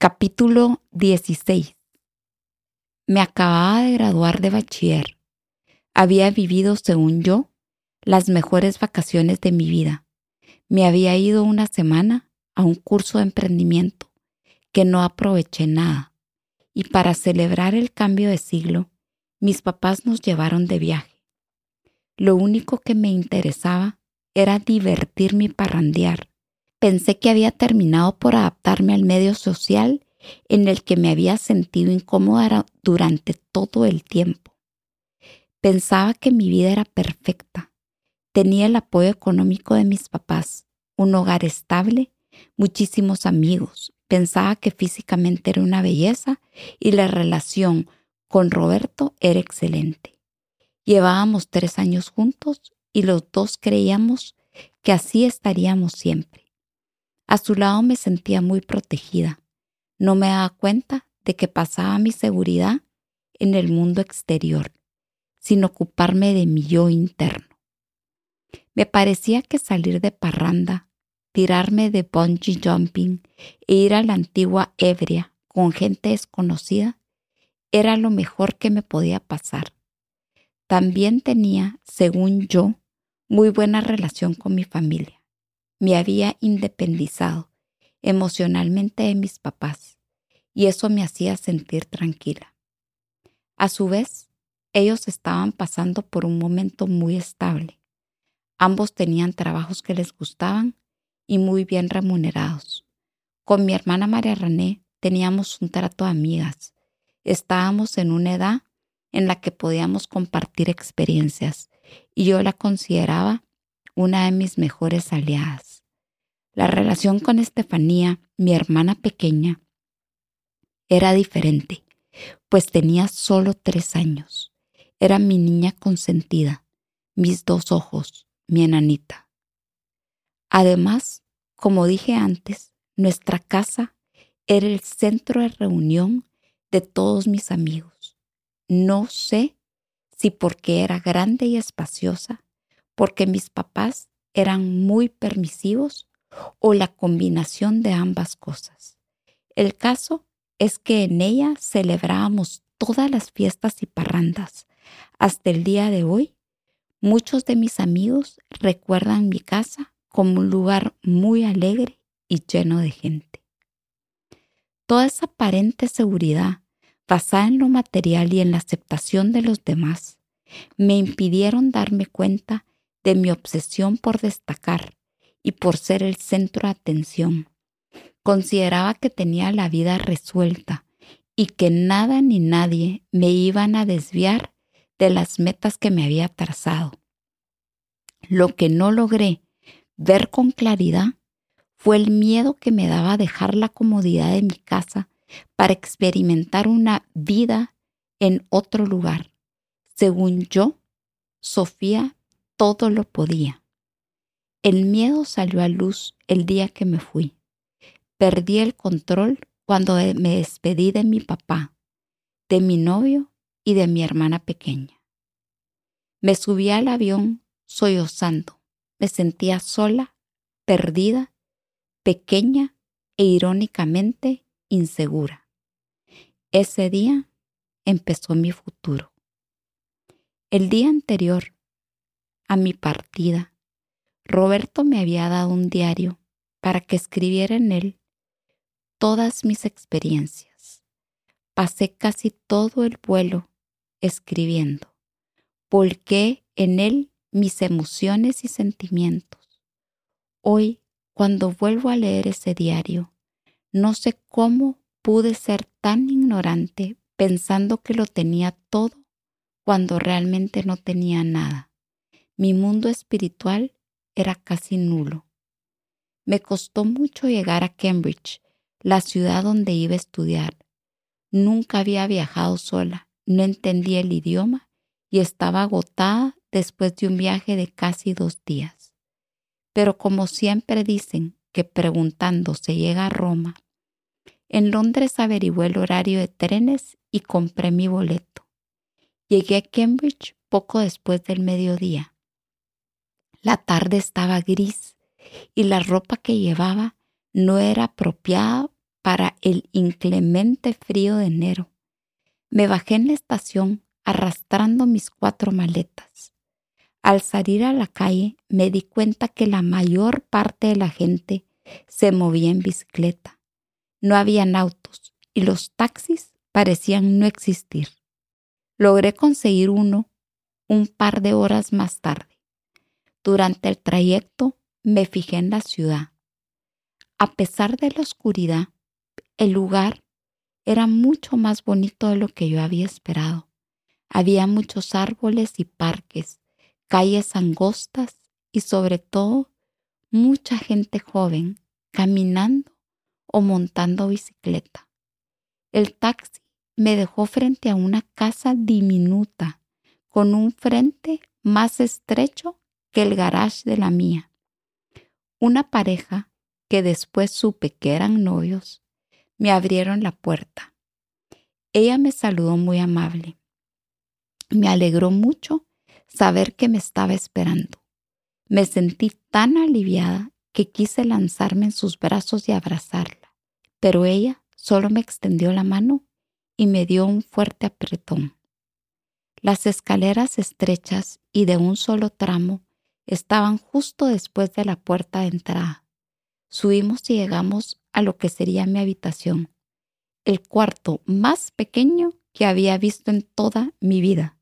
Capítulo 16 Me acababa de graduar de bachiller. Había vivido, según yo, las mejores vacaciones de mi vida. Me había ido una semana a un curso de emprendimiento que no aproveché nada. Y para celebrar el cambio de siglo, mis papás nos llevaron de viaje. Lo único que me interesaba era divertirme y parrandear pensé que había terminado por adaptarme al medio social en el que me había sentido incómoda durante todo el tiempo. Pensaba que mi vida era perfecta. Tenía el apoyo económico de mis papás, un hogar estable, muchísimos amigos. Pensaba que físicamente era una belleza y la relación con Roberto era excelente. Llevábamos tres años juntos y los dos creíamos que así estaríamos siempre. A su lado me sentía muy protegida. No me daba cuenta de que pasaba mi seguridad en el mundo exterior, sin ocuparme de mi yo interno. Me parecía que salir de parranda, tirarme de bungee jumping e ir a la antigua ebria con gente desconocida era lo mejor que me podía pasar. También tenía, según yo, muy buena relación con mi familia me había independizado emocionalmente de mis papás y eso me hacía sentir tranquila. A su vez, ellos estaban pasando por un momento muy estable. Ambos tenían trabajos que les gustaban y muy bien remunerados. Con mi hermana María René teníamos un trato de amigas. Estábamos en una edad en la que podíamos compartir experiencias y yo la consideraba una de mis mejores aliadas. La relación con Estefanía, mi hermana pequeña, era diferente, pues tenía solo tres años. Era mi niña consentida, mis dos ojos, mi enanita. Además, como dije antes, nuestra casa era el centro de reunión de todos mis amigos. No sé si porque era grande y espaciosa porque mis papás eran muy permisivos o la combinación de ambas cosas. El caso es que en ella celebrábamos todas las fiestas y parrandas. Hasta el día de hoy, muchos de mis amigos recuerdan mi casa como un lugar muy alegre y lleno de gente. Toda esa aparente seguridad basada en lo material y en la aceptación de los demás me impidieron darme cuenta de mi obsesión por destacar y por ser el centro de atención. Consideraba que tenía la vida resuelta y que nada ni nadie me iban a desviar de las metas que me había trazado. Lo que no logré ver con claridad fue el miedo que me daba dejar la comodidad de mi casa para experimentar una vida en otro lugar. Según yo, Sofía todo lo podía. El miedo salió a luz el día que me fui. Perdí el control cuando me despedí de mi papá, de mi novio y de mi hermana pequeña. Me subí al avión sollozando. Me sentía sola, perdida, pequeña e irónicamente insegura. Ese día empezó mi futuro. El día anterior a mi partida, Roberto me había dado un diario para que escribiera en él todas mis experiencias. Pasé casi todo el vuelo escribiendo. Volqué en él mis emociones y sentimientos. Hoy, cuando vuelvo a leer ese diario, no sé cómo pude ser tan ignorante pensando que lo tenía todo cuando realmente no tenía nada. Mi mundo espiritual era casi nulo. Me costó mucho llegar a Cambridge, la ciudad donde iba a estudiar. Nunca había viajado sola, no entendía el idioma y estaba agotada después de un viaje de casi dos días. Pero como siempre dicen que preguntando se llega a Roma, en Londres averigué el horario de trenes y compré mi boleto. Llegué a Cambridge poco después del mediodía. La tarde estaba gris y la ropa que llevaba no era apropiada para el inclemente frío de enero. Me bajé en la estación arrastrando mis cuatro maletas. Al salir a la calle me di cuenta que la mayor parte de la gente se movía en bicicleta. No habían autos y los taxis parecían no existir. Logré conseguir uno un par de horas más tarde. Durante el trayecto me fijé en la ciudad. A pesar de la oscuridad, el lugar era mucho más bonito de lo que yo había esperado. Había muchos árboles y parques, calles angostas y sobre todo mucha gente joven caminando o montando bicicleta. El taxi me dejó frente a una casa diminuta con un frente más estrecho que el garage de la mía. Una pareja, que después supe que eran novios, me abrieron la puerta. Ella me saludó muy amable. Me alegró mucho saber que me estaba esperando. Me sentí tan aliviada que quise lanzarme en sus brazos y abrazarla, pero ella solo me extendió la mano y me dio un fuerte apretón. Las escaleras estrechas y de un solo tramo estaban justo después de la puerta de entrada. Subimos y llegamos a lo que sería mi habitación, el cuarto más pequeño que había visto en toda mi vida.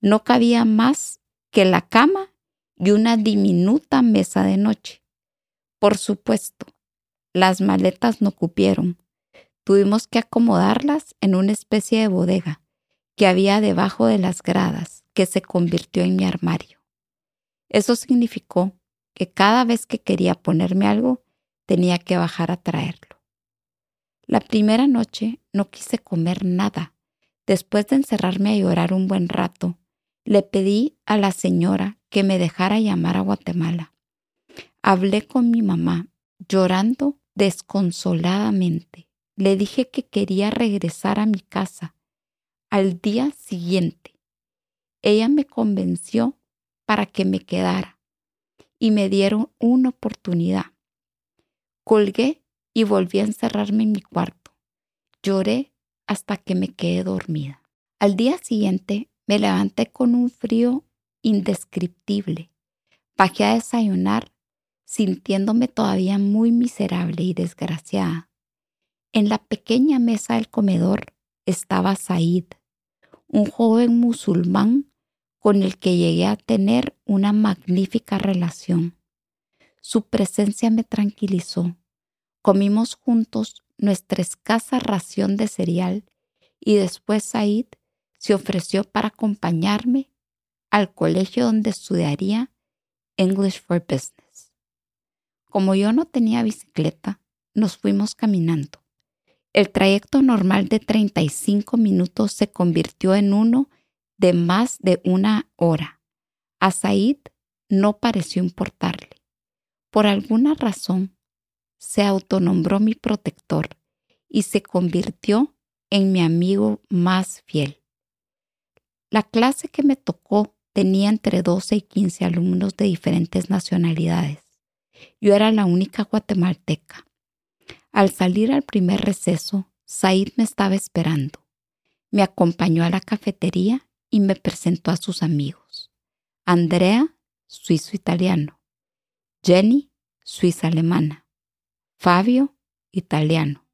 No cabía más que la cama y una diminuta mesa de noche. Por supuesto, las maletas no cupieron. Tuvimos que acomodarlas en una especie de bodega que había debajo de las gradas, que se convirtió en mi armario. Eso significó que cada vez que quería ponerme algo, tenía que bajar a traerlo. La primera noche no quise comer nada. Después de encerrarme a llorar un buen rato, le pedí a la señora que me dejara llamar a Guatemala. Hablé con mi mamá, llorando desconsoladamente. Le dije que quería regresar a mi casa al día siguiente. Ella me convenció para que me quedara y me dieron una oportunidad. Colgué y volví a encerrarme en mi cuarto. Lloré hasta que me quedé dormida. Al día siguiente me levanté con un frío indescriptible. Bajé a desayunar sintiéndome todavía muy miserable y desgraciada. En la pequeña mesa del comedor estaba Said, un joven musulmán con el que llegué a tener una magnífica relación. Su presencia me tranquilizó. Comimos juntos nuestra escasa ración de cereal y después Said se ofreció para acompañarme al colegio donde estudiaría English for Business. Como yo no tenía bicicleta, nos fuimos caminando. El trayecto normal de 35 minutos se convirtió en uno de más de una hora. A Said no pareció importarle. Por alguna razón, se autonombró mi protector y se convirtió en mi amigo más fiel. La clase que me tocó tenía entre 12 y 15 alumnos de diferentes nacionalidades. Yo era la única guatemalteca. Al salir al primer receso, Said me estaba esperando. Me acompañó a la cafetería y me presentó a sus amigos. Andrea, suizo-italiano. Jenny, suiza-alemana. Fabio, italiano.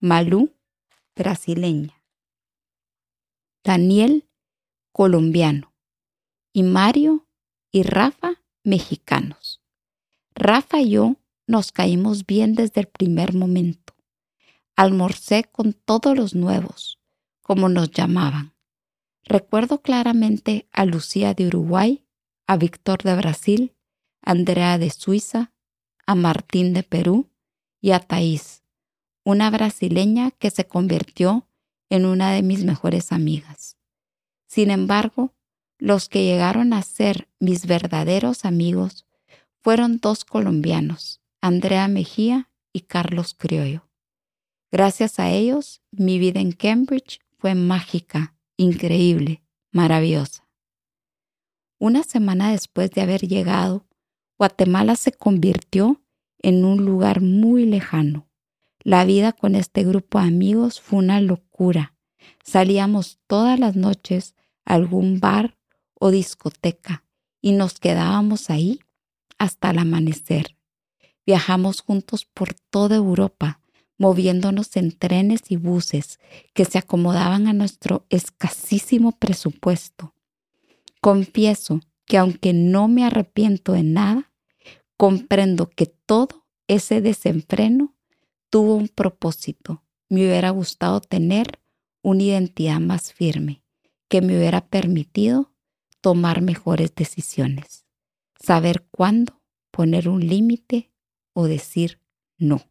Malú, brasileña. Daniel, colombiano, y Mario y Rafa mexicanos. Rafa y yo nos caímos bien desde el primer momento. Almorcé con todos los nuevos, como nos llamaban. Recuerdo claramente a Lucía de Uruguay, a Víctor de Brasil, a Andrea de Suiza, a Martín de Perú y a Thais, una brasileña que se convirtió en una de mis mejores amigas. Sin embargo, los que llegaron a ser mis verdaderos amigos fueron dos colombianos, Andrea Mejía y Carlos Criollo. Gracias a ellos, mi vida en Cambridge fue mágica, increíble, maravillosa. Una semana después de haber llegado, Guatemala se convirtió en un lugar muy lejano. La vida con este grupo de amigos fue una locura. Salíamos todas las noches a algún bar o discoteca y nos quedábamos ahí hasta el amanecer. Viajamos juntos por toda Europa, moviéndonos en trenes y buses que se acomodaban a nuestro escasísimo presupuesto. Confieso que aunque no me arrepiento de nada, comprendo que todo ese desenfreno tuvo un propósito. Me hubiera gustado tener una identidad más firme que me hubiera permitido tomar mejores decisiones, saber cuándo poner un límite o decir no.